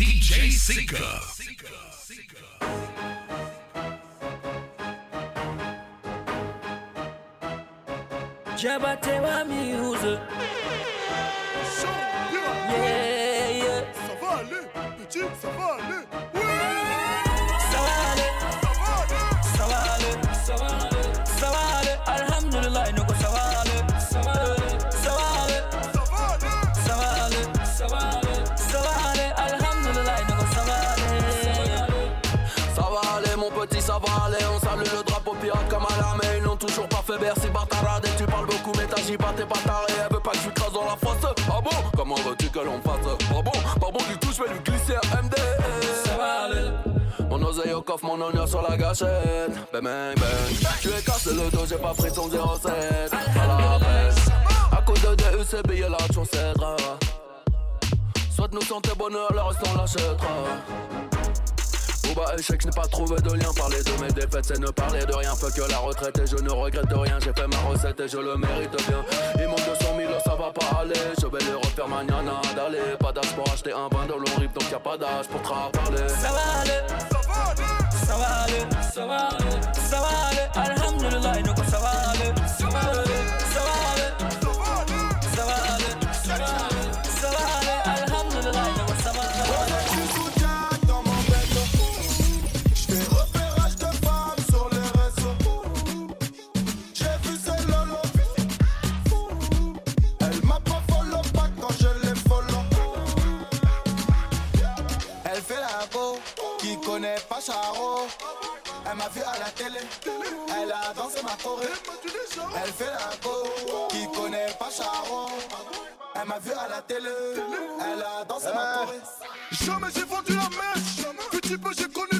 DJ Seeker. Jabatewa music. Yeah, yeah. Ça va aller, petit, ça va aller. Bartarade Et tu parles beaucoup mais t'agis pas, t'es pas taré Elle veut pas que je crase dans la fosse Ah bon? Comment veux-tu que l'on fasse? Ah bon? Pas bon du tout, je vais lui glisser un MD Mon oseille au coffre, mon honneur sur la gâchette. Bang bang bang Je lui ai cassé le dos, j'ai pas pris son 07 À la peine. À cause de DU, c'est billets là, tu cèdera Soit nous santé bonheur, le reste on l'achètera Ou bah échec, je n'ai pas trouvé de lien Parler de mes défaites, c'est ne parler de rien. Fuck la retraite et je ne regrette rien. J'ai fait ma recette et je le mérite bien. Il manque 200 000, ça va pas aller. Je vais le refaire mañana d'aller. Pas d'âge pour acheter un bain de long rip Donc y a pas d'âge pour travailler ça va aller, ça va aller, ça va aller, ça va aller. Alhamdulillah, Elle m'a vu à la télé, elle a dansé ma choré. Elle fait la go, qui connaît pas Charo. Elle m'a vu à la télé, elle a dansé ma choré. Jamais j'ai vendu la mèche, petit peu j'ai connu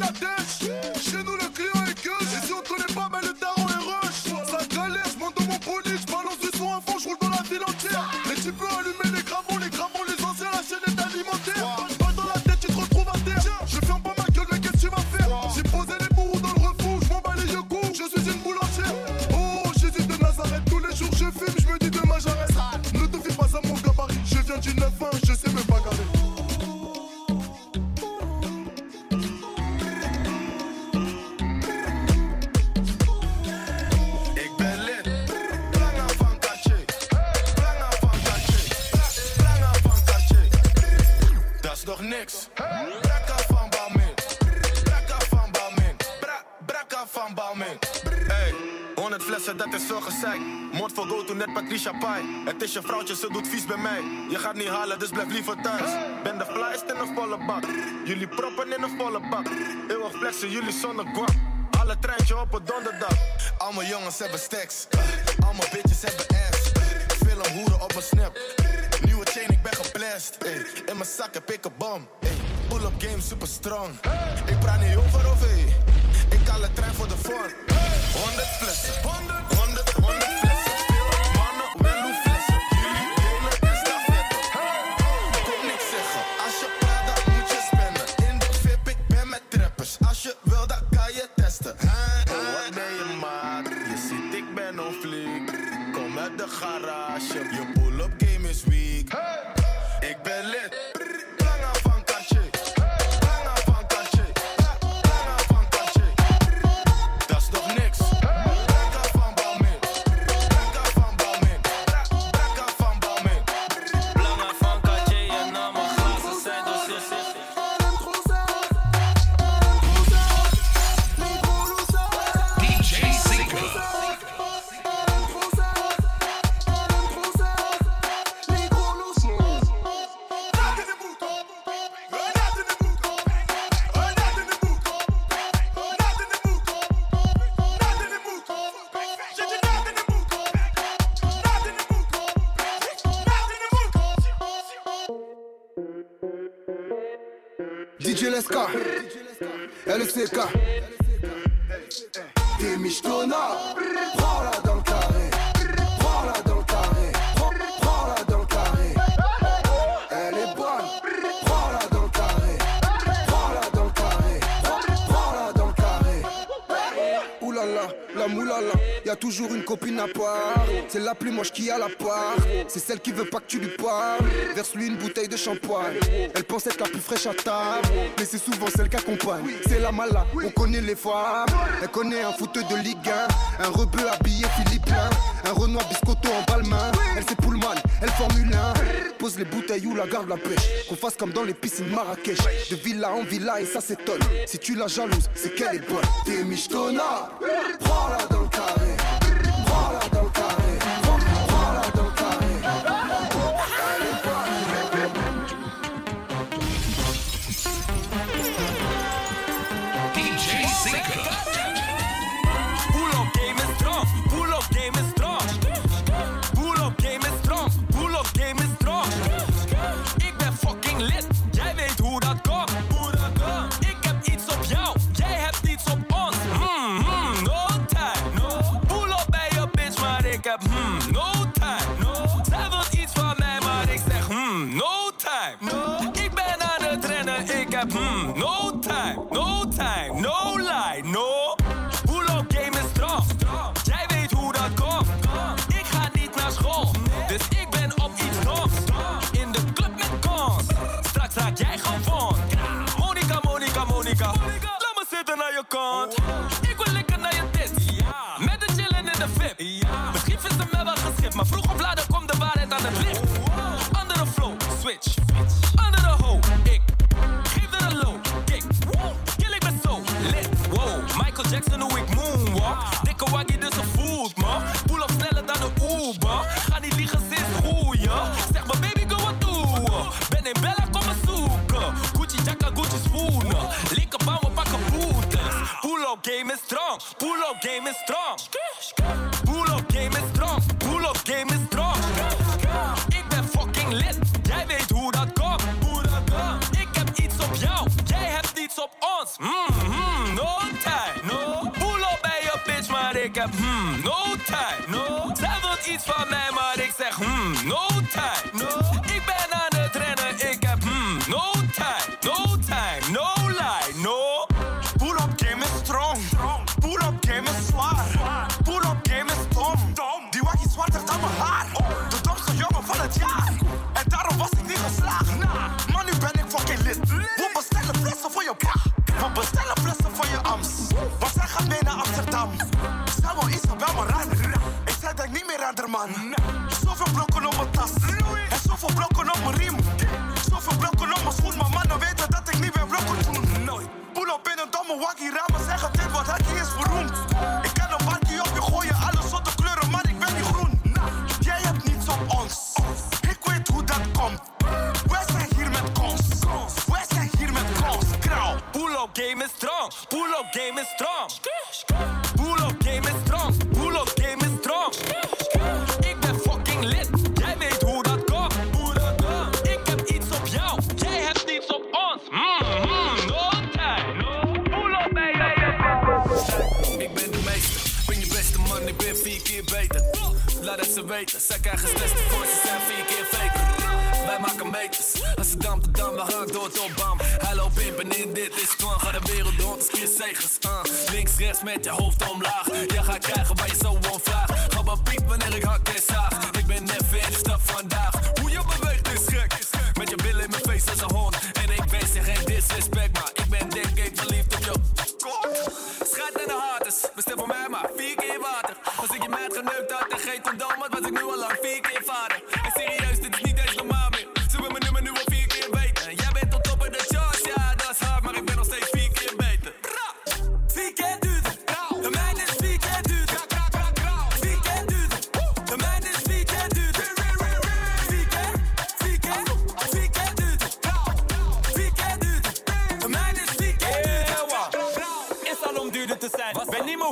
je vrouwtje, ze doet vies bij mij. Je gaat niet halen, dus blijf liever thuis. Ben de flyest in een volle bak. Jullie proppen in een volle bak. Eeuwig flexen, jullie zonder guap. Alle treintje op een donderdag. Allemaal jongens hebben stacks. Allemaal bitches hebben ass. Veel een hoeren op mijn snap. Nieuwe chain, ik ben geblest. In mijn zak heb ik een bom. Ey. Pull-up game super strong. Ik praat niet over of. Ik haal de trein voor de vorm. 100 flessen. 100, 100, 100 Pull-up game is weak. la plus moche qui a la part. C'est celle qui veut pas que tu lui parles. Verse-lui une bouteille de shampoing. Elle pense être la plus fraîche à table. Mais c'est souvent celle qu'accompagne. C'est la mala, on connaît les femmes. Elle connaît un footeur de Ligue 1. Un rebeu habillé philippin. Un Renoir biscotto en balmain. Elle sait Pullman, elle Formule 1. Pose les bouteilles ou la garde la pêche. Qu'on fasse comme dans les piscines Marrakech. De villa en villa et ça s'étonne. Si tu la jalouses, c'est qu'elle est bonne. T'es michetonna. Prends la Cinco.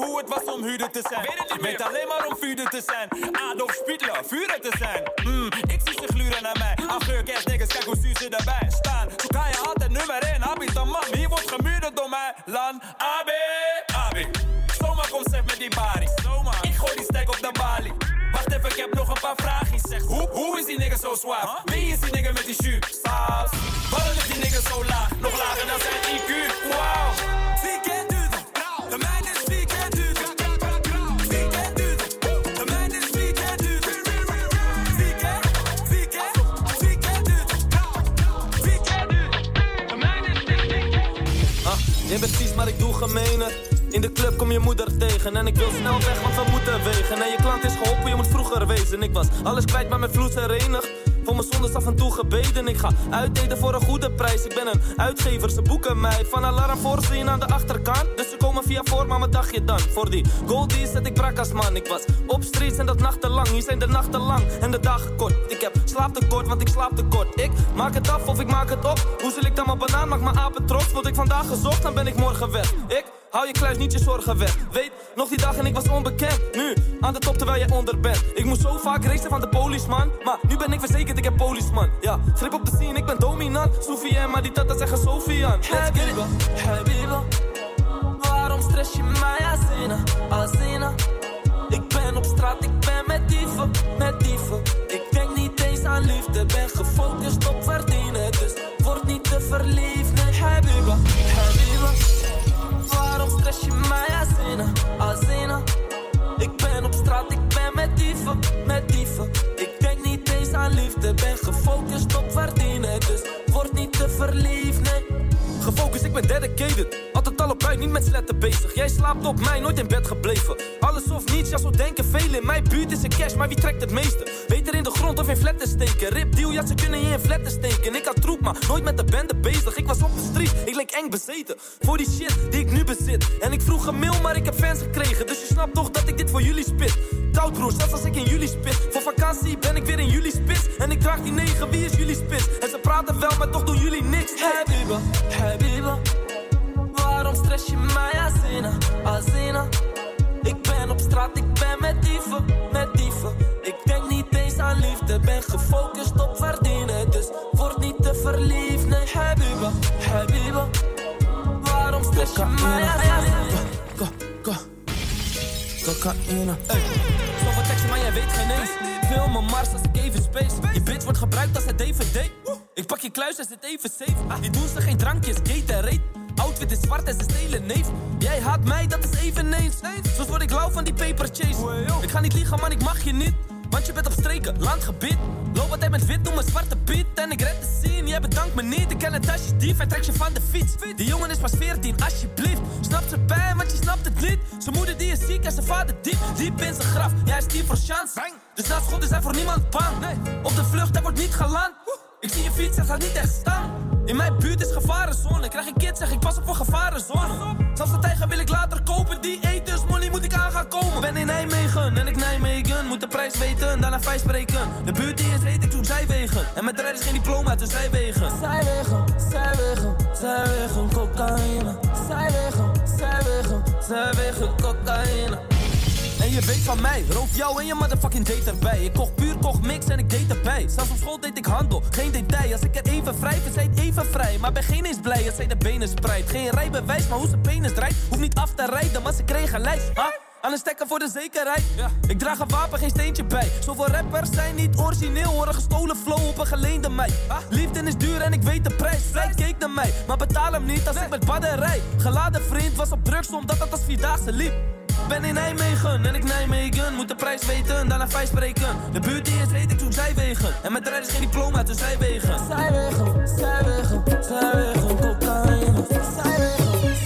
hoe het was om huurder te zijn. Weet het niet meer. alleen maar om vuurder te zijn. Adolf Spiedler, vuurder te zijn. Mm, ik zie ze gluren naar mij. Mm. Ageur, niggas, kijk hoe zuur ze erbij staan. Zo kan je altijd nummer 1. Habit dan man, hier wordt gemuurd door mij. Lan AB, AB. Stoma, kom zeg met die baris. Zomaar. Ik gooi die stek op de balie. Wacht even, ik heb nog een paar vragen. Zeg, hoe, hoe is die nigger zo zwaar? Wie is die nigger met die jus? Saus. Waarom is die nigger zo laag? Nog lager dan zijn IQ. Wow. In de club kom je moeder tegen en ik wil snel weg, want we moeten wegen. En je klant is geholpen, je moet vroeger wezen. Ik was alles kwijt, maar mijn vloed herenigd. Voor mijn zondes af en toe gebeden. Ik ga uitdelen voor een goede prijs. Ik ben een uitgever, ze boeken mij. Van alarm voorzien aan de achterkant. Dus ze komen via voor, maar wat dacht je dan? Voor die goldie zet ik brak als man. Ik was op streets en dat nachtenlang. Hier zijn de nachten lang en de dagen kort. Ik heb slaaptekort, want ik slaap tekort. Ik maak het af of ik maak het op. Hoe zal ik dan mijn banaan? Maak mijn apen trots. Word ik vandaag gezocht, dan ben ik morgen weg. Ik Hou je kluis, niet je zorgen weg. Weet, nog die dag en ik was onbekend. Nu, aan de top terwijl jij onder bent. Ik moest zo vaak racen van de policeman. Maar nu ben ik verzekerd, ik heb policeman. Ja, grip op de scene, ik ben dominant. Sophie en maar die tata zeggen Sofian. Habiba, Habiba. Waarom stress je mij, Azina, Azina? Ik ben op straat, ik ben met dieven, met dieven. Ik denk niet eens aan liefde, ben gefocust op verdienen. Dus word niet te verliefd, nee, Habiba, Habiba. Waarom stress je mij, Azina, Azina? Ik ben op straat, ik ben met dieven, met dieven. Ik denk niet eens aan liefde, ben gefocust op verdienen. Dus word niet te verliefd, nee. Gefocust, ik ben dedicated. Altijd al op niet met sletten bezig. Jij slaapt op mij, nooit in bed gebleven. Alles of niets, ja, zo denken velen. In mijn buurt is een cash, maar wie trekt het meeste? Grond of in flatten steken. Rip deal, ja, ze kunnen je in flatten steken. Ik had troep, maar nooit met de bende bezig. Ik was op de street, ik leek eng bezeten. Voor die shit die ik nu bezit. En ik vroeg een mail, maar ik heb fans gekregen. Dus je snapt toch dat ik dit voor jullie spit. Koud broer, zelfs als ik in jullie spit. Voor vakantie ben ik weer in jullie spits. En ik draag die negen, wie is jullie spits? En ze praten wel, maar toch doen jullie niks. Habiba, Habiba. Waarom stress je mij, Azina, Azina? Ik ben op straat, ik ben met dieven, met dieven. Liefde, ben gefocust op verdienen. Dus word niet te verliefd, nee, Habiba, Habiba. Waarom stress je mij, cocaïne. Hey. Zoveel teksten, maar jij weet geen eens. Film mijn Mars als ik even space. Je bitch wordt gebruikt als een DVD. Ik pak je kluis en zit even safe. Die doen ze geen drankjes, Gatorade. Outfit is zwart en ze stelen neef. Jij haat mij, dat is eveneens. Soms word ik lauw van die paper chase. Ik ga niet liegen, man, ik mag je niet. Want je bent op streken, landgebied. Loop altijd met wit, doe me zwarte piet. En ik red de scene, jij bedankt me niet. Ik ken het tasje dief, hij trekt je van de fiets. Die jongen is pas 14, alsjeblieft. Snapt ze pijn, want je snapt het niet. Zijn moeder die is ziek en zijn vader diep. Diep in zijn graf, jij is diep voor chance. Dus naast God is hij voor niemand bang. Op de vlucht, hij wordt niet geland. Ik zie je fiets, hij gaat niet echt staan. In mijn buurt is gevarenzone. Krijg een kind, zeg ik pas op voor gevarenzone. Zelfs de tijger wil ik later kopen. Die eet dus money moet ik aan gaan komen. Ben in Nijmegen en ik Nijmegen. Moet de prijs weten, daarna vijf spreken. De buurt die is heet, ik zoek zijwegen. En met de rijders geen diploma, dus zijwegen. Zijwegen, zijwegen, zijwegen, cocaïne. Je weet van mij, roof jou en je motherfucking date erbij. Ik kocht puur, kocht mix en ik deed erbij. Zelfs op school deed ik handel, geen detail. Als ik er even vrij ben, zij even vrij. Maar ben geen eens blij als zij de benen spreidt. Geen rijbewijs, maar hoe ze penis draait. Hoef niet af te rijden, maar ze kregen lijst. Huh? Aan een stekker voor de zekerheid. Ik draag een wapen, geen steentje bij. Zoveel rappers zijn niet origineel, horen gestolen flow op een geleende mij. Liefde is duur en ik weet de prijs. Zij keek naar mij, maar betaal hem niet als ik met badden rij. Geladen vriend was op drugs omdat het als vierdaagse liep. Ben in Nijmegen en ik Nijmegen. Moet de prijs weten, daarna vijf spreken. De buurt die is heet, ik zoek zijwegen. En met de rijders geen diploma, dus zijwegen. Zijwegen, zijwegen, zijwegen, cocaïne. Zijwegen,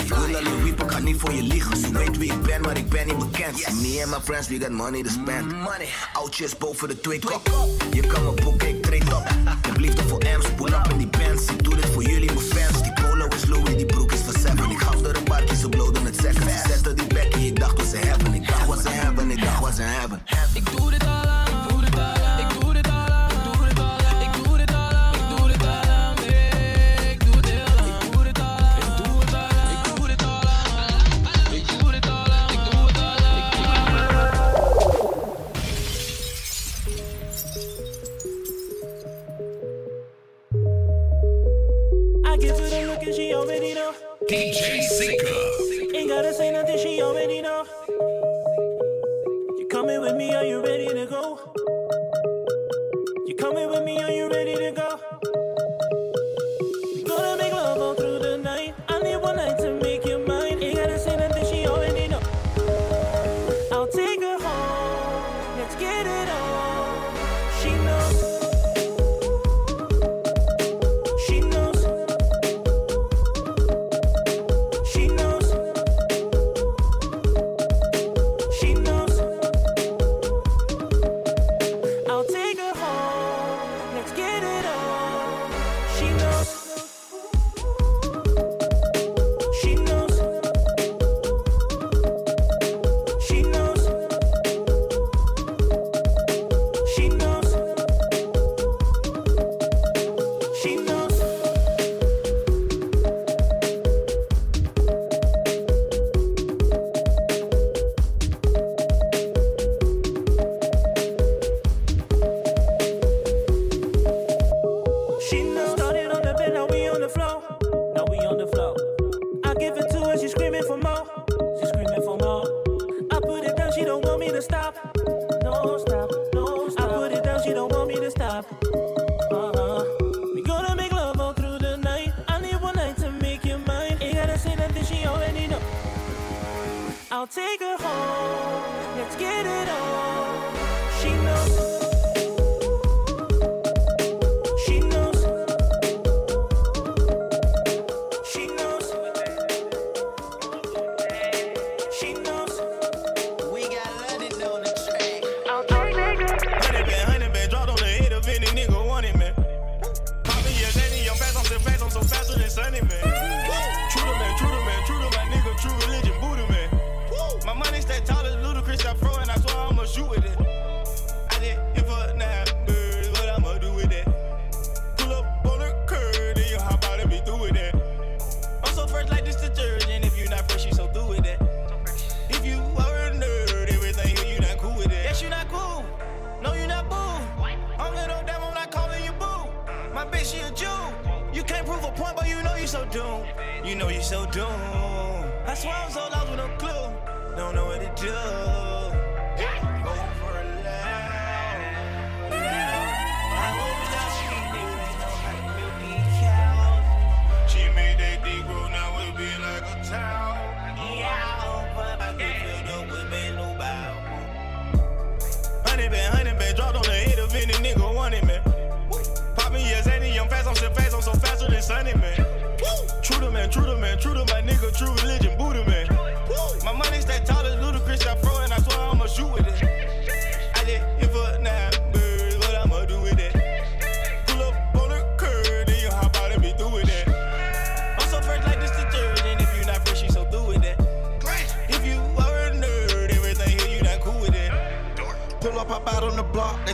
Ik wil kan niet voor je liegen. Ze weet wie ik ben, maar ik ben niet bekend. Yes. Me and my friends, we got money to spend. Money. Oudjes boven de twee. Je kan me boeken, ik treed op. Ik liefde voor M's, pull up in die pants. Ik doe dit voor jullie, mijn fans. Die polo is Louis, die broek is van Seven. Ik gaf door een paar kis op, ze in het zeggen. Ze zetten die bekkie, ik dacht wat ze hebben. Ik dacht wat ze hebben, ik dacht wat ze hebben.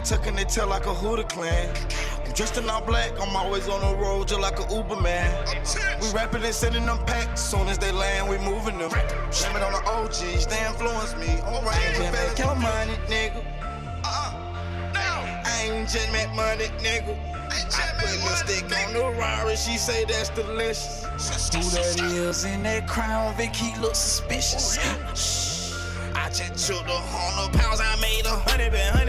tucking their tail like a Hooter clan. I'm dressed in all black, I'm always on the road just like a Uber man. We rapping and sending them packs, soon as they land, we moving them. Blame on the OGs, they influence me. Alright, yeah, make your money, nigga. Uh-uh, no. I ain't just make money, nigga. I put lipstick on the Rari, she say that's delicious. Who that is in that crown, Vicky look suspicious. Oh, I just took a hundred pounds, I made a hundred and hundred.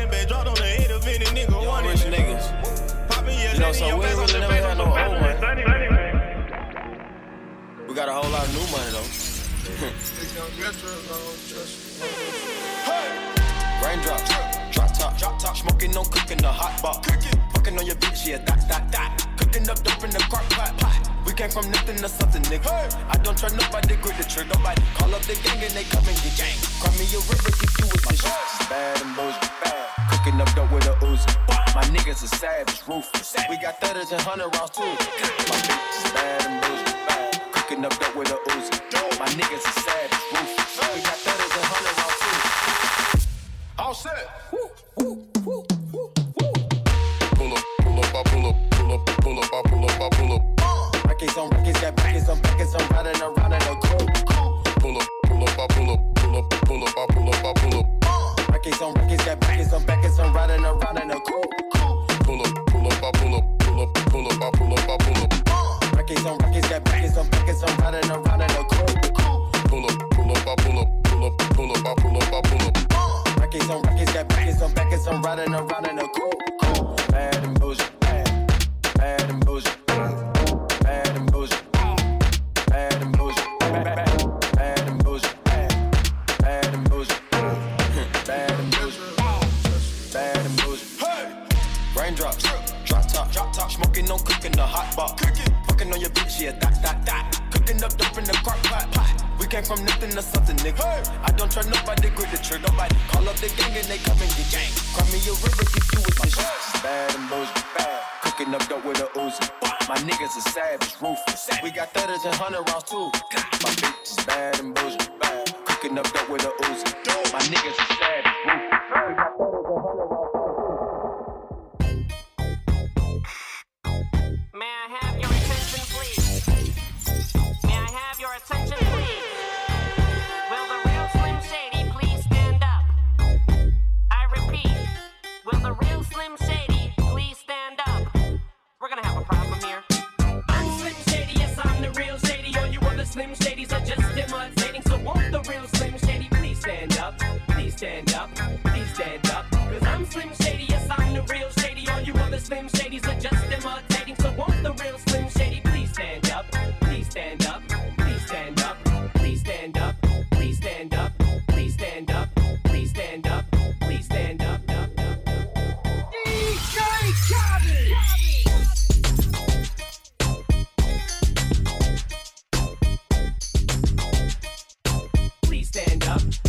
Know, so we really never had no old money. We got a whole lot of new money though. Raindrops, drop top, drop top, smoking no cooking the hot pot, fucking on your bitch, yeah, that that that, cooking up dope in the crock pot. pot. We came from nothing to something, nigga. Hey. I don't trust nobody, grip the trick, nobody. Call up the gang and they come and get gang. Call me a river if you with my shit. Bad and bullshit. Cooking up dope with a Uzi. My niggas are savage, ruthless. We got thudders and hundred rounds too. My bitch is bad and bougie. Cooking up dope with a Uzi. My niggas are savage, ruthless. We got thudders and hundred rounds too. All set. Woo, woo, woo. Pull up, pull up, I pull up, pull up, pull up, I pull up, I pull up. Uh. Rackets on rackets, got brackets on brackets. I'm riding around in a coupe. Pull up, pull up, I pull up, pull up, pull up, I pull up records on records, got records on backers, I'm riding around in up.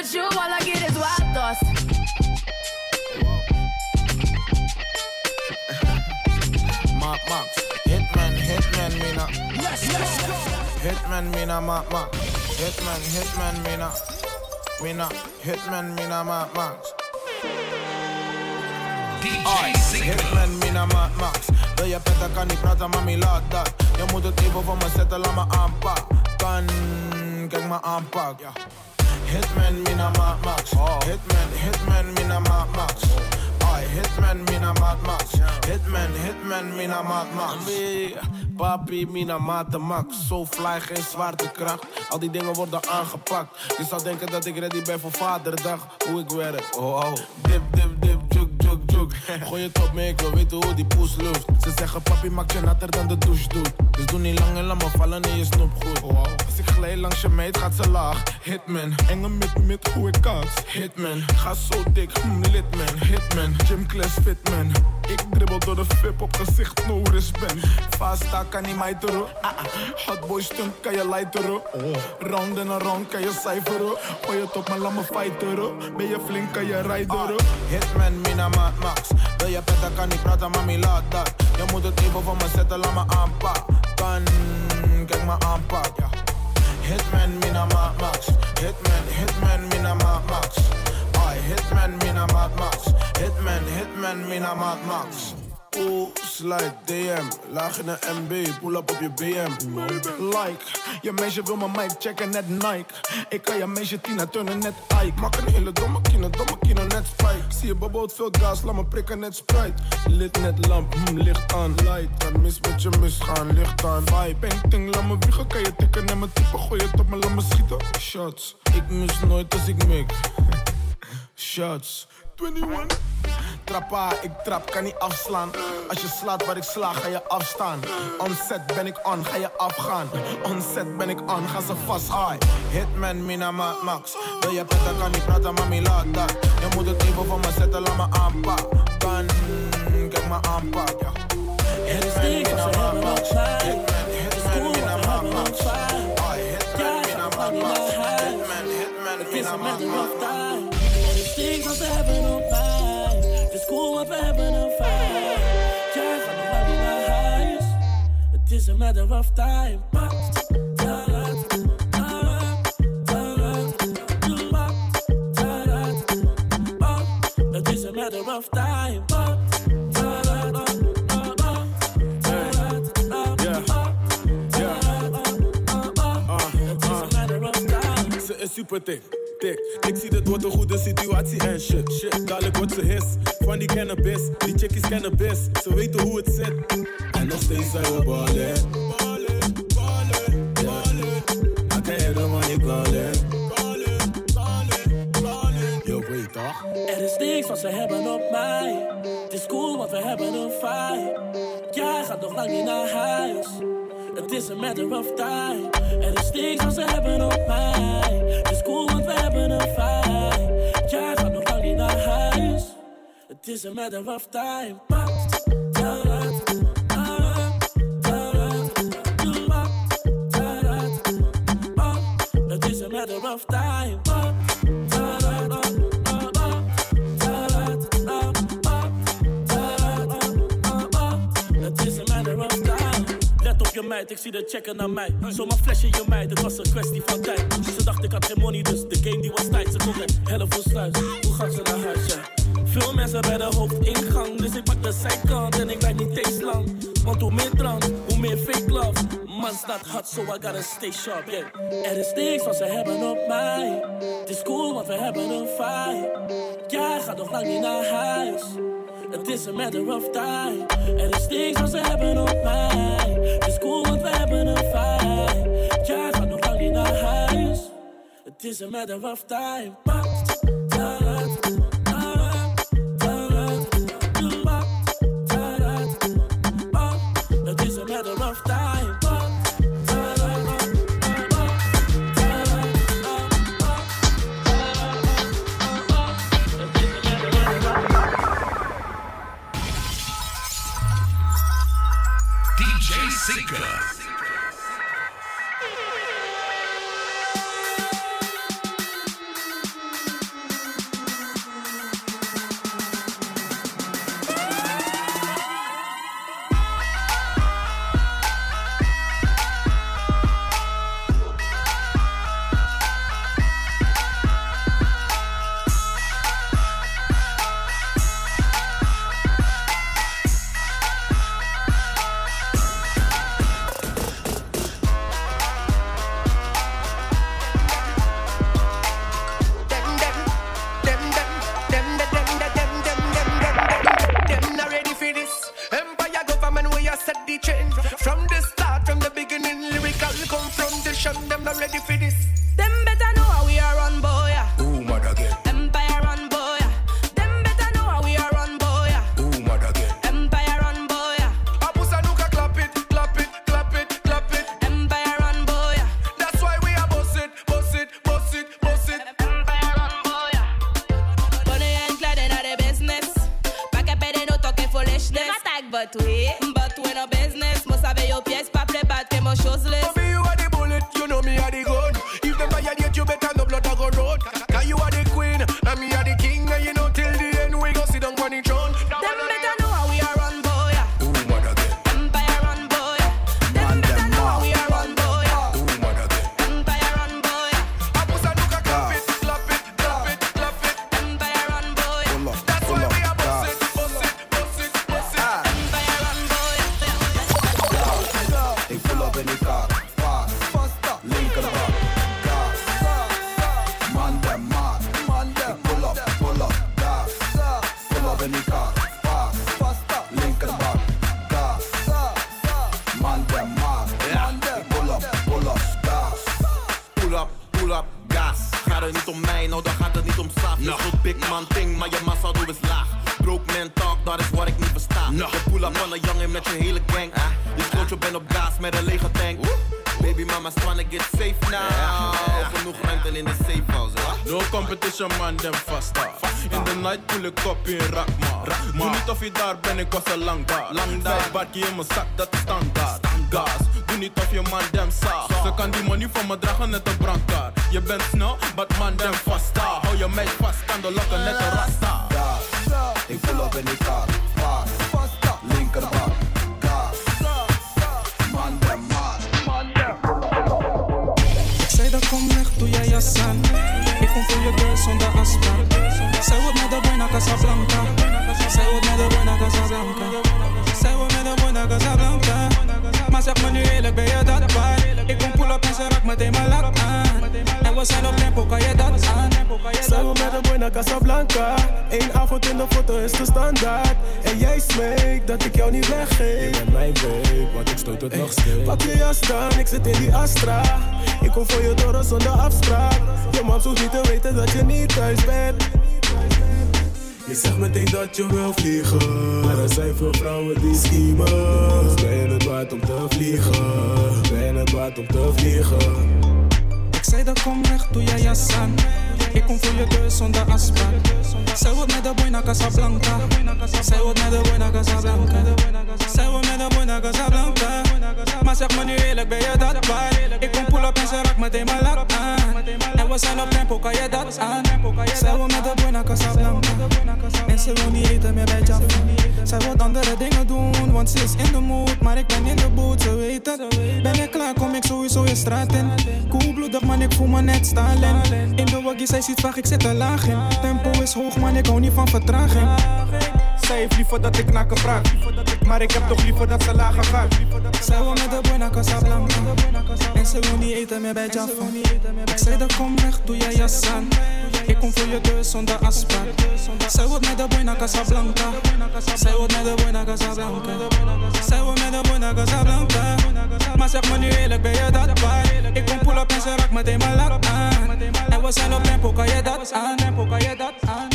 Hitman, mina, Mark Max. Hitman, Hitman, mina. Mina, Hitman, mina, Mark Max. Ai, Hitman, mina, Mark Max. Wil je petten, kan niet praten, mami, laat dat. Je moet het even voor me zetten, laat me aanpakken. Kijk me aanpak. Hitman, mina, Mark Max. Hitman, Hitman, mina, Mark Max. Hitman, mina, Mark Max. Hitman, Hitman, mina, Max. Papi, mina, max. Zo fly, geen zwaartekracht. Al die dingen worden aangepakt. Je zou denken dat ik ready ben voor vaderdag. Hoe ik werk, oh oh. Dip, dip, Gooi het op me, ik wil weten hoe die poes lucht. Ze zeggen papi, maak je natter dan de douche doet. Dus doe niet lang en laat me vallen in je snoep goed. Als ik glij langs je meet, gaat ze laag. Hitman, enge mit, mit, hoe ik kaats. Hitman, ga zo dik, hm, litman. Hitman, gymclass fitman. Ik dribbel door de fip op gezicht, no respect. Fasta kan niet mijteren. Ah, ah. Hotboy stunt kan je lighteren. Round en round kan je cijferen. Gooi het op me, laat me fighteren. Ben je flink, kan je rideren. Hitman, mina, maat, max. Wil je petten, kan niet praten, mami, laat dat. Je moet het even voor me zetten, laat me aanpakken. Kijk me aanpak. Hitman, mina, maat, max. Hitman, hitman, mina, maat, max. Hitman, mina, maat, max. Hitman, hitman, mina, maat, max. Oeh, slide, DM, laag in de MB, pull up op je BM. Like, je meisje wil mijn mic checken, net Nike. Ik kan je meisje Tina turnen, net Ike. Maak een hele domme kino, domme kino, net Spike. Zie je baboot veel gas, laat me prikken, net Sprite. Lid net lamp, hm, licht aan, light. Kan mis met je misgaan, licht aan. Vibe, painting, laat me wiegen, kan je tikken en mijn typen. Gooi het op me, laat me schieten. Shots, ik mis nooit als ik mik. Shots, 21. Trappa, ik trap, kan niet afslaan. Als je slaat waar ik sla, ga je afstaan. On set ben ik on, ga je afgaan. On set ben ik on, ga ze vast high. Hitman, mina, ma, max. Wil je petten, kan niet praten, mami, laat dat. Je moet het even voor me zetten, laat me aanpak. Kan, kijk me aanpak. Hitman, mina, ma, max. Hitman, hitman, mina, ma, max. Hitman, mina, ma, max. Hitman, hitman, mina, ma, max. Things wat we hebben op mij. Het is cool, want we hebben een fight. Jij gaat nog lang niet naar huis. Het is a matter of time. Pa, ta-ra, ta-ra, ta-ra, ta-ra, ta-ra, pa. Het is a matter of time. Pa, ta-ra, en shit. shit. Dadelijk wordt ze his van die cannabis. Die chickies cannabis, ze weten hoe het zit. En nog steeds zijn we ballen. I the money? Er is niks wat ze hebben op mij. Het is cool, want we hebben een fight. Jij gaat nog lang niet naar huis. Het is a matter of time. Er is niks wat ze hebben op mij. Het is cool, want we hebben een fight. Het is a matter of time. Het is a matter of time. Het is a matter of time. Let op je meid, ik zie de checken naar mij. Zomaar flesje je meid, het was een kwestie van tijd. Ze dacht ik had geen money, dus de game die was tijd. Ze komt uit Hellevoetsluis, hoe gaat ze naar huis, ja? Veel mensen bij de hoofdingang, dus ik pak de zijkant en ik blijf niet eens lang. Want hoe meer trans, hoe meer fake love. Man staat hot, so I gotta stay sharp, yeah. Er is niks wat ze hebben op mij. Het is cool, want we hebben een fight. Jij gaat nog lang niet naar huis. Het is a matter of time. Er is niks wat ze hebben op mij. Het is cool, want we hebben een fight. Jij gaat nog lang niet naar huis. Het is a matter of time. Ik op in Rakma. Doe niet of je daar ben, ik was al lang daar. Lang daar. Vijf barkie in mijn zak, dat is standaard. Gas, doe niet of je man dem saag. Ze kan die money van me dragen, net een brandkaart. Je bent snel, but man dem vasta. Hou je meid vast, kan de lokken net een Casablanca. Eén avond in de foto is de standaard. En jij smeekt dat ik jou niet weggeef. Je bent mijn babe, want ik stoot het nog steeds. Pak je jas dan, ik zit in die Astra. Ik kom voor je door zonder afspraak. Je mam hoeft niet te weten dat je niet thuis bent. Je zegt meteen dat je wil vliegen. Maar er zijn veel vrouwen die schiemen Ben je het waard om te vliegen? Ben het waard om te vliegen? Ik zei dat kom weg, doe jij jas aan. Ik kom voor je deur zonder afspraak. Zij wordt met de boy naar Casablanca. Zij wordt met de boy naar Casablanca. Zij wordt met de boy naar. Maar zeg me nu eerlijk, ben je dat waard? Ik kom pull up en ze raakt meteen mijn lak aan. En we zijn op tempo, kan je dat aan? Zij wil met de boy naar Casablanca. En ze wil niet eten meer bij Jaffa. Zij wil andere dingen doen, want ze is in de mood. Maar ik ben in de boot, ze weet het. Ben ik klaar, kom ik sowieso in straat in. Koelbloedig, man, ik voel me net Stalin. In de waggie, zij ziet vaak, ik zit er laag in. Tempo is hoog, man, ik hou niet van vertraging. Zij heeft liever dat ik nakken praat. Maar ik heb toch liever dat ze lager gaat. Zij wil met de boy naar Casablanca. En ze wil niet eten meer bij Jaffa. Ik zei dat kom weg, doe jij jas aan. Ik kom voor je deur zonder afspraak. Zij wil met de boy naar Casablanca. Zij wil met de boy naar Casablanca. Zij wil met de boy naar Casablanca. Maar zeg me nu eerlijk, ben je dat waard? Ik kom pull up en ze raakt meteen mijn lak aan. En we zijn op tempo, kan je dat aan? Tempo, kan je dat aan?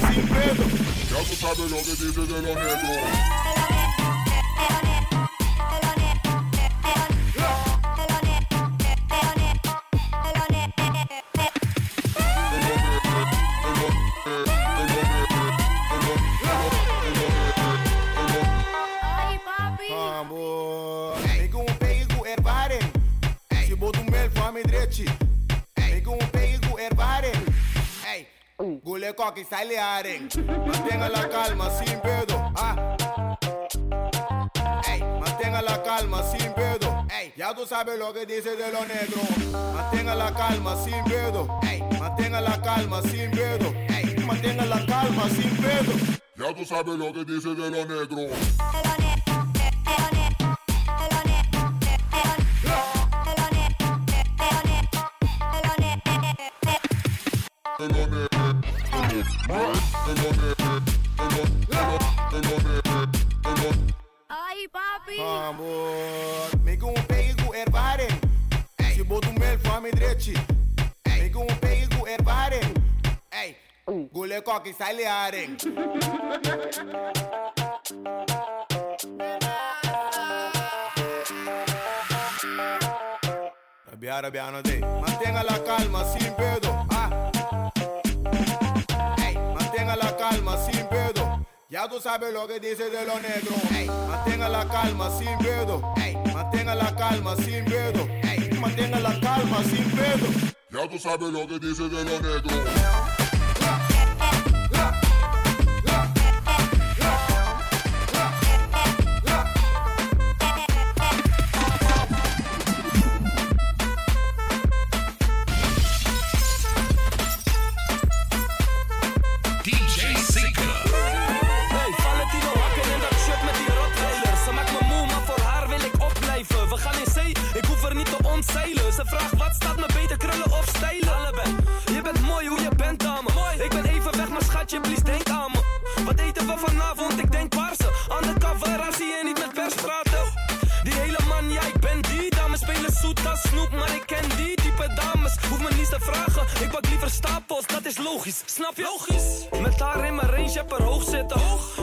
Sin pedo. Ya tú sabes lo que de lo negro. Gule coque sale haring. Mantenga la calma sin pedo. Ah. Hey, mantenga la calma sin pedo. Hey, ya tú sabes lo que dice de lo negro. Mantenga la calma sin pedo. Hey, mantenga la calma sin pedo. Hey, mantenga la calma sin pedo. Ya tú sabes lo que dice de lo negro. Ai, papi. Amor, make un peigo erbare. É si bodo mel fame dreci. Make un peigo erbare. Ei, gule é coque sai leare. Rabiar, rabiar, no te. Mantenga la calma sim, pedo. Ya tú sabes lo que dice de lo negro. Ey, mantenga la calma sin pedo. Ey, mantenga la calma sin pedo. Ey, mantenga la calma sin pedo. Ya tú sabes lo que dice de lo negro. Wat staat me beter, krullen of stijlen. Allebei, je bent mooi hoe je bent aan me. Ik ben even weg, maar schatje, please denk aan me. Wat eten we vanavond? Ik denk paarse. Undercover, zie je niet met perspraten. Die hele man, ja, ik ben die. Dames spelen zoet als snoep, maar ik ken die type dames. Hoef me niets te vragen, ik pak liever stapels, dat is logisch. Snap je? Logisch. Met haar in mijn range, heb er hoog zitten. Liefde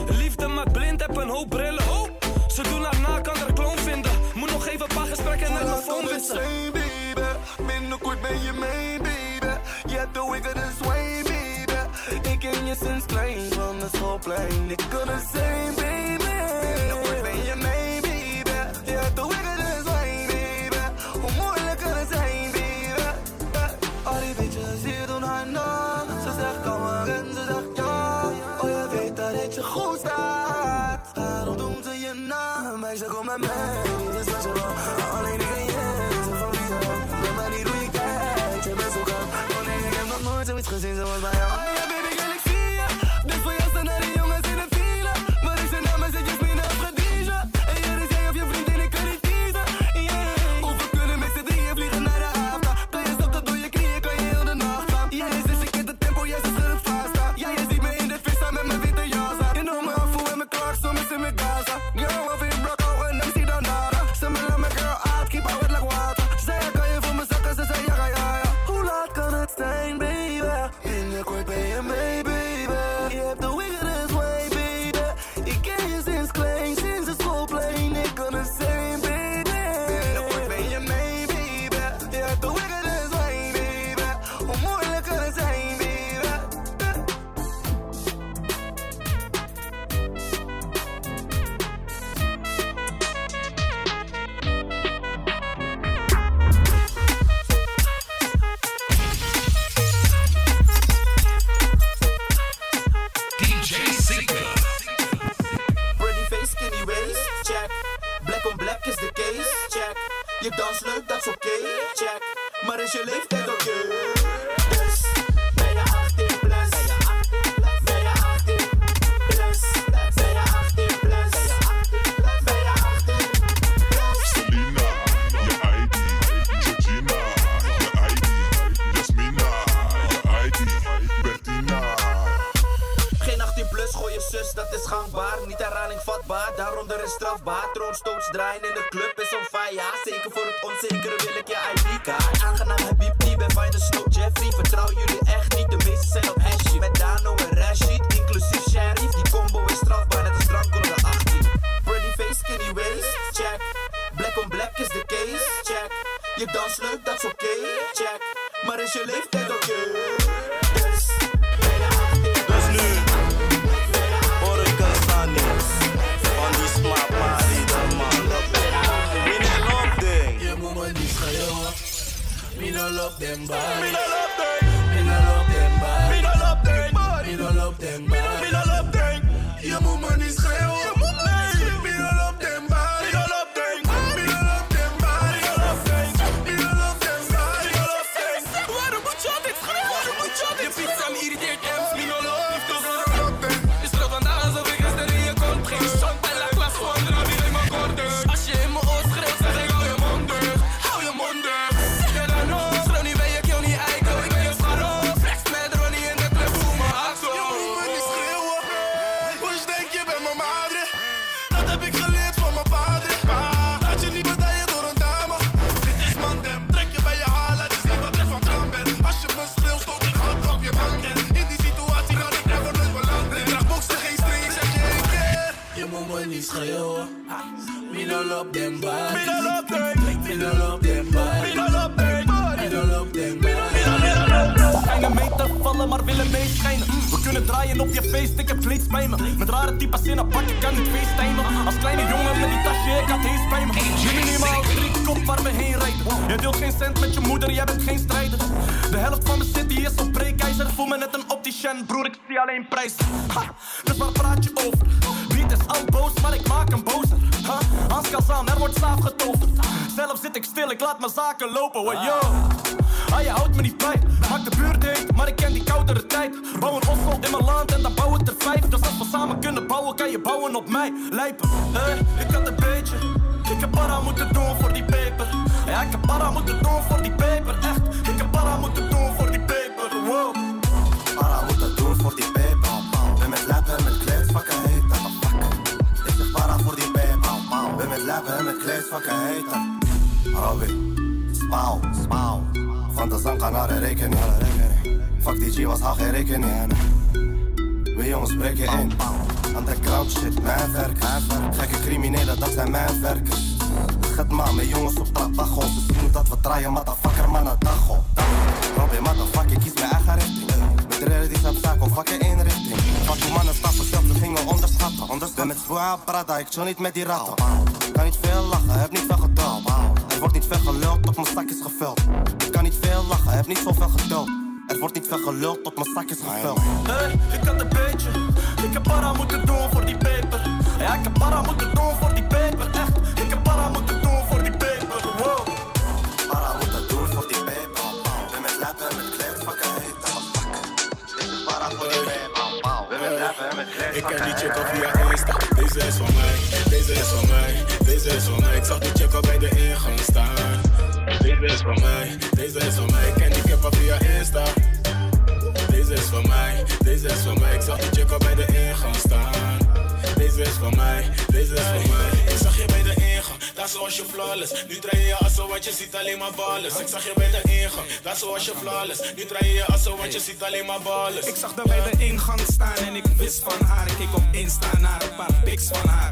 gezien zoals bij. fuck in richting. Wat die mannen stappen zelf, ze gingen onderschatten. onderschatten. Ben met zwaar prada, ik chill niet met die ratten. Kan niet veel lachen, heb niet veel geduld. Er wordt niet veel geluld, tot mijn zak is gevuld. Ik kan niet veel lachen, heb niet zoveel geteld. Er wordt niet veel geluld, tot mijn zak is gevuld. Hey, ik had een beetje. Ik heb para moeten doen voor die peper. Ja, ik heb para moeten doen voor die peper. Ik ken die check al via Insta. Deze is van mij, deze is van mij, deze is van mij. Ik zag die check al bij de ingang staan. Deze is van mij, deze is van mij. Ik ken die check al via Insta. Deze is van mij, deze is van mij. Ik zag die check al bij de ingang staan. Deze is van mij, deze is van mij. Ik zag je bij de ingang dat was je flawless. Nu draai je assen, want je ziet alleen maar ballers. Ik zag je bij de ingang, dat zoals je flawless. Nu draai je assen, want je ziet alleen maar ballers. Ik zag daar bij de ingang staan en ik wist van haar. Ik keek op instaan naar een paar pics van haar.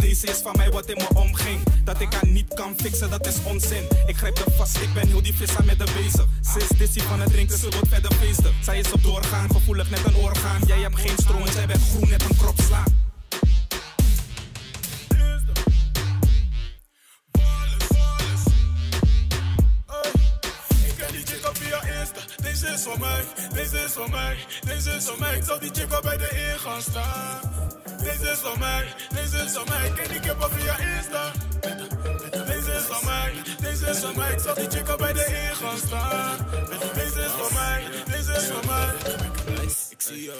Deze is van mij wat in me omging. Dat ik haar niet kan fixen, dat is onzin. Ik grijp de vast, ik ben heel die vis aan met de wezen. Sinds Dizzy van het drinken, ze wordt verder feesten. Zij is op doorgaan, gevoelig net een orgaan. Jij hebt geen stroom, zij bent groen, net een kropsla. is voor mij, deze is voor mij, deze is voor mij. Ik zal die chick chico bij de ingang staan. Deze is voor mij, deze is voor mij. Ik Ken die heb op via Insta. Deze is voor mij, deze is voor mij. Ik zal die chick chico bij de ingang staan. Deze is voor mij, deze is voor mij.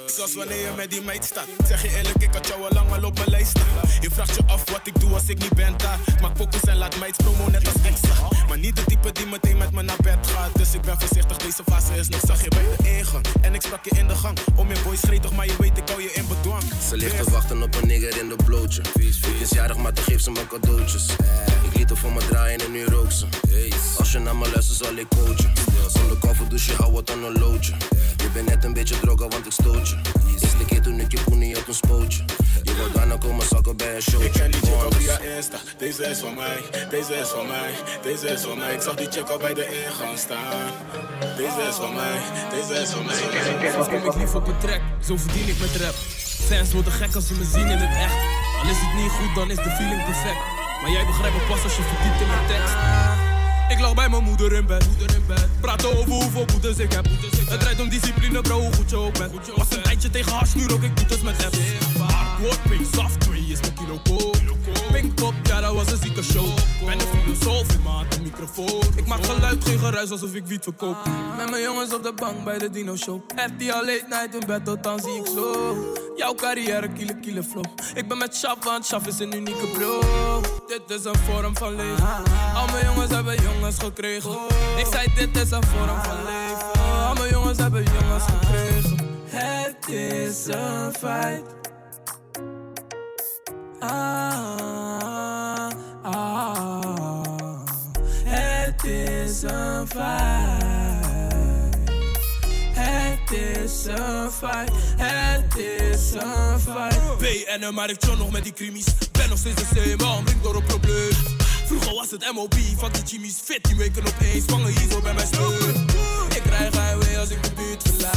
Zoals wanneer je met die meid staat. Zeg je eerlijk, ik had jou al lang al op mijn lijst staan. Je vraagt je af wat ik doe als ik niet ben daar. Maak pokus en laat meid promo net als extra. Maar niet de type die meteen met me naar bed gaat. Dus ik ben voorzichtig, deze fase is nog zag je bij de ingang. En ik sprak je in de gang. Om je boys gretig, maar je weet ik hou je in bedwang. Ze ligt te wachten op een nigger in de blootje. Ik is jarig, maar toen geeft ze me cadeautjes. Ik liet haar voor me draaien en nu rook ze. Als je naar me luistert, zal ik coachen. Zonder koffer, dus je hou wat aan een loodje. Je bent net een beetje droga, want ik stoot je. Eerste keer toen ik je poenie op een spootje. Je wilt daarna komen zakken bij een showtje. Ik ken die chick al via Insta. Deze is van mij, deze is van mij, deze is van mij. Ik zag die chick al bij de ingang staan. Deze is van mij, deze is van mij. Soms kom ik lief op een track, zo verdien ik met rap. Fans worden gek als ze me zien in het echt. Al is het niet goed, dan is de feeling perfect. Maar jij begrijpt me pas als je verdiept in mijn tekst. Ik lag bij mijn moeder in bed. Praten over hoeveel boetes ik heb. Het draait om discipline, bro, hoe goed je ook bent. Was een tijdje tegen hash, nu rook ik boetes met apps. Hardcore, pink, soft tree is mijn kilo coke. Pinkpop, ja, dat was een zieke show. Ben een filosoof in hand, een microfoon. Ik maak geluid, geen geruis, alsof ik wiet verkoop. Met mijn jongens op de bank bij de Dino Show. Al late night in bed, tot dan zie ik zo. Jouw carrière, kiele, kiele flow. Ik ben met Shaf, want Shaf is een unieke bro. Dit is een vorm van leven. Al mijn jongens hebben jongens Ik zei, dit is een vorm van leven. Al mijn jongens hebben jongens gekregen. Het is een feit. Ah, ah, het is een feit. Het is een feit. Het is een feit. BN, maar ik chill nog met die krimis. Ben nog steeds de same, ring door een probleem. Vroeger was het MOB, fuck die chimmies fit. Die weken opeens, vangen hier zo bij mijn steun. Ik krijg highway als ik de buurt verlaat.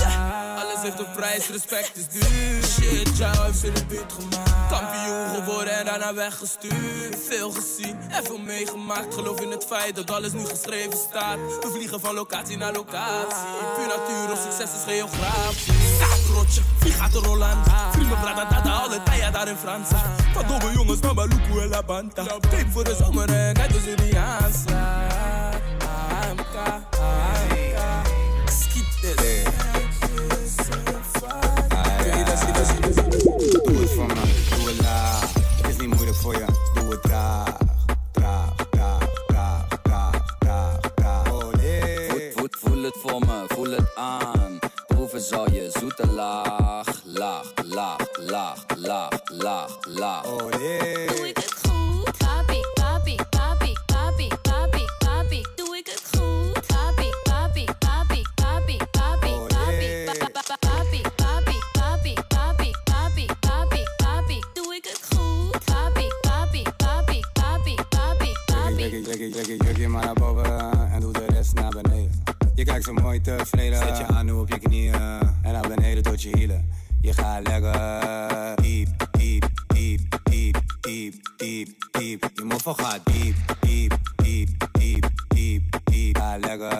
Een prijs, respect is duur. Shit, jou heeft in de buurt gemaakt. Kampioen geworden en daarna weggestuurd. Veel gezien en veel meegemaakt. Geloof in het feit dat alles nu geschreven staat. We vliegen van locatie naar locatie. Puur natuur of succes is geografisch. Staatrotje, vlieg gaat de Roland. Vrienden, brada, dada, alle tijden daar in Frans. Van domme jongens naar Maluku en La Banta. Tape voor de zomer en net als. AMK, AMK. Het voor me, voel het aan. Proeven zal je zoete laag, laag, laag, laag, laag, laag, laag. Doe ik het goed? Papi, papi, papi, papi, papi, papi. Doe ik het goed? Papi, papi, papi, papi, papi, papi. Pa- pa- pa- Papi, papi, papi, papi, papi, papi, papi. Doe ik het goed? Papi, papi, papi, papi, papi, papi. Trek je, trek je jurkje maar naar boven en doe de rest naar beneden. Je kijkt zo mooi tevreden, zet je aan nu op je knieën en naar beneden tot je hielen. Je gaat lekker diep, diep, diep, diep, diep, diep, diep. Je mofo gaat diep, diep, diep, diep, diep, diep. Ga lekker.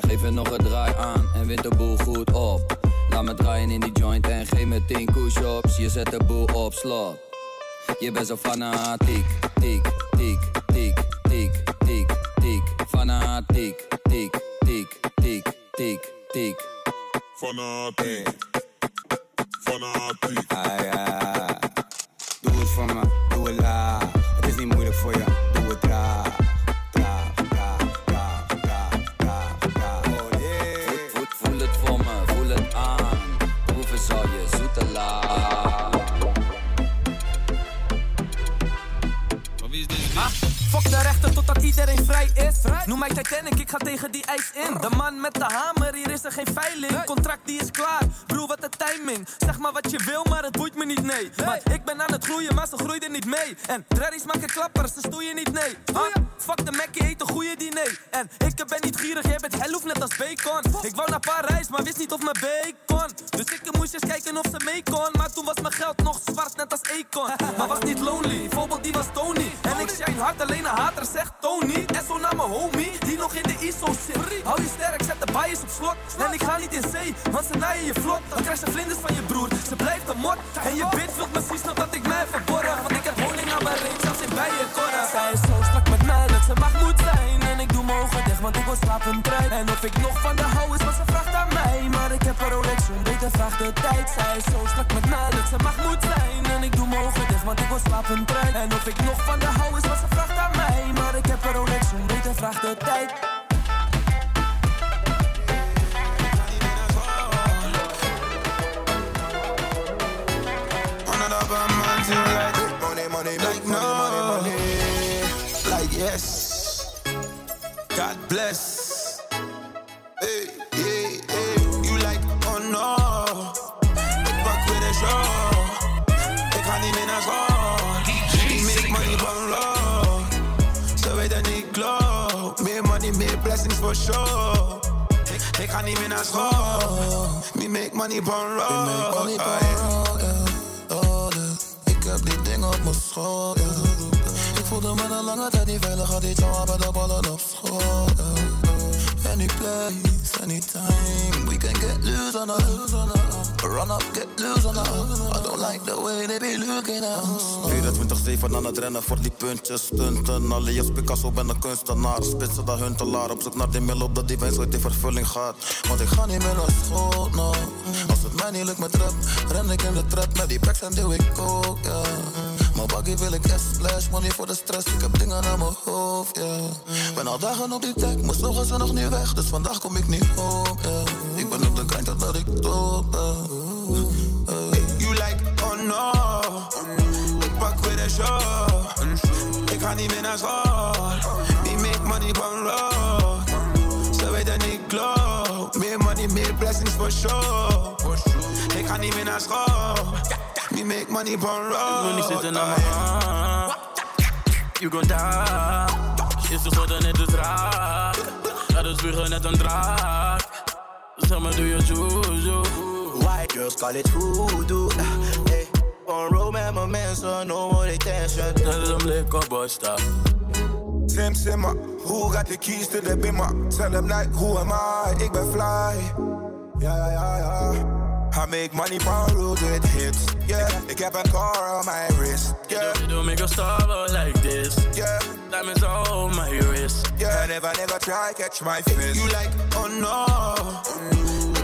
Geef er nog een draai aan en wint de boel goed op. Laat me draaien in die joint en geef me 10 push-ups. Je zet de boel op slot. Je bent zo fanatiek, tiek, tiek, tiek, tiek, tiek, tiek. Fanatiek, tiek, tiek, tiek, tiek, tiek. Fanatiek. Fanatiek. Ah, ja. Doe het voor me, ga tegen die ijs in. De man met de hamer, hier is er geen veiling. Contract die is klaar, broer wat de timing. Zeg maar wat je wil, maar het boeit me niet, nee. Maar ik ben aan het groeien, maar ze groeiden niet mee. En Dreddies maken klappers, ze stoeien niet, nee. Ah, fuck de Mackie, eet een goede diner. En ik ben niet gierig, jij bent helft net als bacon. Ik wou naar Parijs, maar wist niet of mijn bacon. Dus ik moest eens kijken of ze mee kon. Maar toen was mijn geld nog zwart, net als Econ. Maar was niet lonely, bijvoorbeeld die was Tony. En ik shine hard, alleen een hater zegt Tony. En zo naar mijn homie, die nog in zit. Hou je sterk, zet de bias op slot. En ik ga niet in zee, want ze naaien je vlot. Dan krijg je vlinders van je broer, ze blijft een mot. En je bitch wilt precies snel dat ik mij verborgen. Want ik heb honing aan mijn ring, zelfs in bijen korren. Zij is zo strak met mij dat ze mag moet zijn. En ik doe slapend trein En of ik nog van de hou is wat ze vraagt aan mij Maar ik heb er Rolex beter vraag de tijd Zij is zo strak met mij dat ze mag moet zijn En ik doe mijn ogen dicht want ik wil slapend trein En of ik nog van de hou is wat ze vraagt aan mij Maar ik heb er Rolex beter vraag de tijd God bless. Hey, hey, hey. You like oh no. Ik pak weer de show. Ik ga niet meer naar school. Die make money van low. Ze weten niet klopt. Meer money, meer blessings for sure. Ik, ik ga niet meer naar school. Me make money van low. Ik heb die dingen op mijn school, ja. Ik voelde me een lange tijd niet veilig, had iets aan bij de ballen ja. Any place, anytime, we can get loose on us. Run up, get loose on us. I don't like the way they be looking at us. 24-7 aan het rennen voor die puntjes, stunten. Alias Picasso ben een kunstenaar. Spitsen dat huntelaar. Op zoek naar die middel op dat die wens ooit in vervulling gaat. Want ik ga niet meer naar school, no. Als het mij niet lukt met rap, ren ik in de trap. Met die packs en doe ik ook, ja. Mijn baggy wil ik echt splash, money voor de stress. Ik heb dingen aan mijn hoofd, ja. Ben al dagen op die tech, mijn slogan zijn nog niet weg. Dus vandaag kom ik niet home, ja. Ik ben op de grind totdat ik dood ben. You like, oh no. Ik pak weer de show. Ik ga niet meer naar school. We make money van road. Ze weten niet klopt. Meer money, meer blessings for sure. Ik ga niet meer naar school. We make money van road. Wil niet zitten aan mijn hand. You gon' die. Is de grote net dus raak. Gaat het vliegen net een draak. Zeg maar, doe je joejoe. White girls call it voodoo. Hey, on road met mijn mensen, no more attention. Dat is een blik op bosta. Slim simmer, who got the keys to the bimmer? Tell them like, who am I? Ik ben fly. Ja, ja, ja, ja. I make money from road with hits. Yeah, ik heb een car on my wrist. Yeah, You don't make a star like this. yeah, Diamonds on my wrist. yeah. I never try, catch my fist. You like, oh no.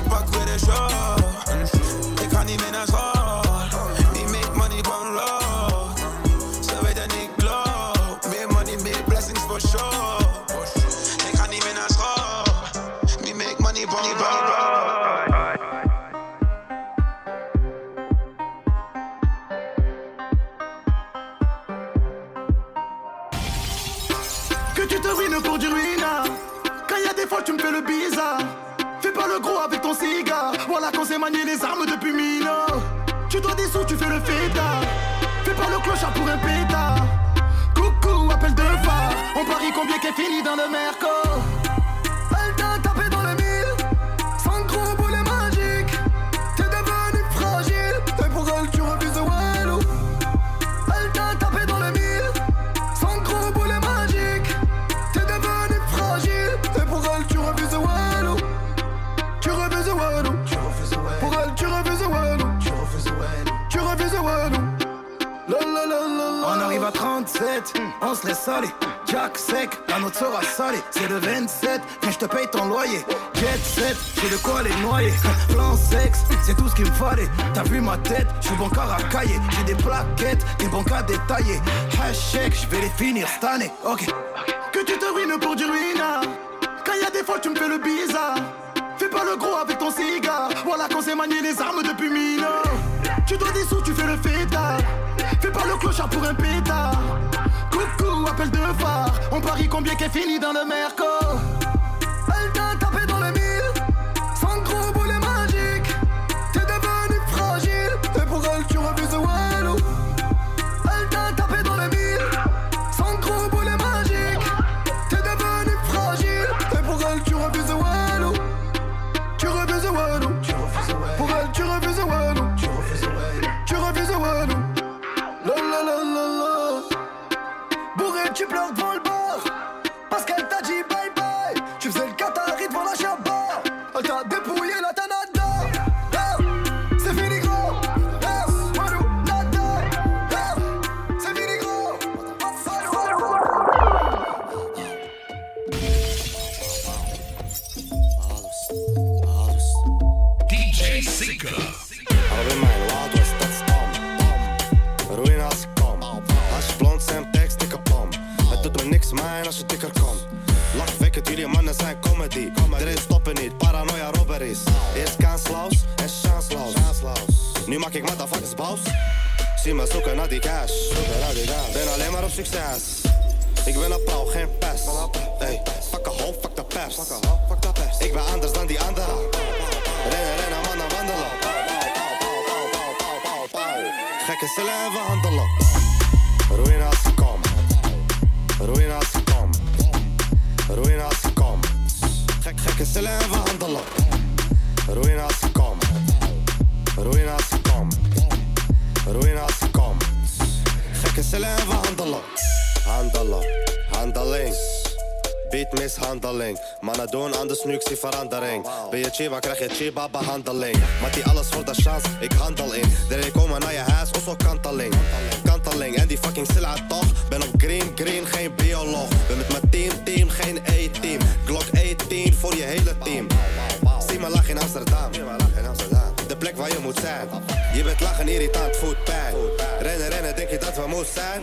Pak weer de show. Ik ga niet meer naar verandering. Ben je chiba, krijg je chiba behandeling. Maar die alles voor de chance, ik handel in. Er komen naar je huis, zo kanteling. Kanteling, en die fucking silla toch. Ben op green, green, geen bioloog. Ben met mijn team, team, geen A-team. Glock 18 voor je hele team. Zie me lachen in Amsterdam. De plek waar je moet zijn. Je bent lachen, irritant, voet. Rennen, rennen, denk je dat we moest zijn?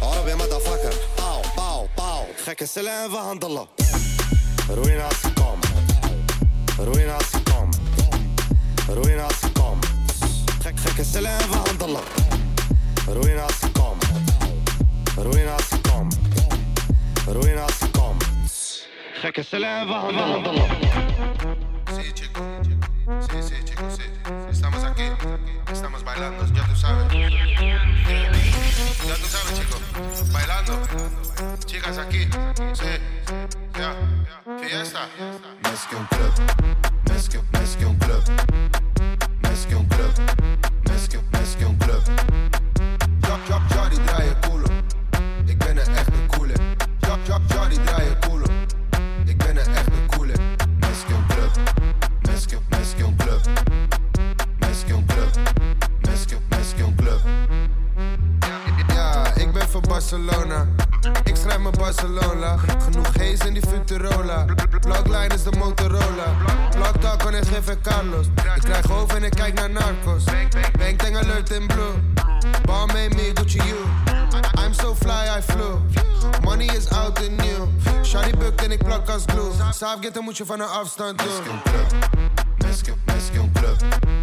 Oh, weer motherfucker. Pauw, pauw, pauw. Gekke cellen en we handelen. Roeien Roeien als ik kom. Gek, gekke cellen en we handelen. Kom. Roeien als ik kom. Kom. Gekke cellen en we. Sí, chico. Sí, sí, chico, sí. Estamos aquí. Estamos bailando, ya tú sabes. Ya tú sabes, chico. Bailando. Chicas aquí. Sí. Ya. Um club. Més que, club. Um club. Més que, club. Job, job, Jordy draai je. Ik ben een echte koele. Job, job, Jordy draai je. Ik ben een echte koele. Més que club. Més que, club. Um club. Um club. Ja, ik ben van Barcelona. Barcelona. Genoeg G's in die Futurola. Blockline is de Motorola. Blocktalk ik geven Carlos. Ik krijg hoofd en ik kijk naar narcos. Bang tang alert in blue. Balmain me, Gucci you. I'm so fly, I flew. Money is out and new. Shawty bukt en ik plak als glue. Saaf get, moet je van een afstand doen. Club.